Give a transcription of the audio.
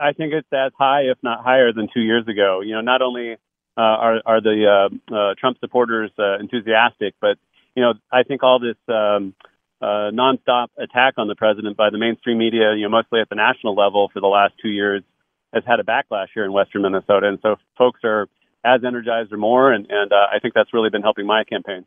I, think it's as high, if not higher, than two years ago. You know, not only uh, are are the uh, uh, Trump supporters uh, enthusiastic, but you know, I think all this um, uh, nonstop attack on the president by the mainstream media, you know, mostly at the national level for the last two years, has had a backlash here in Western Minnesota, and so folks are as energized or more, and, and uh, I think that's really been helping my campaign.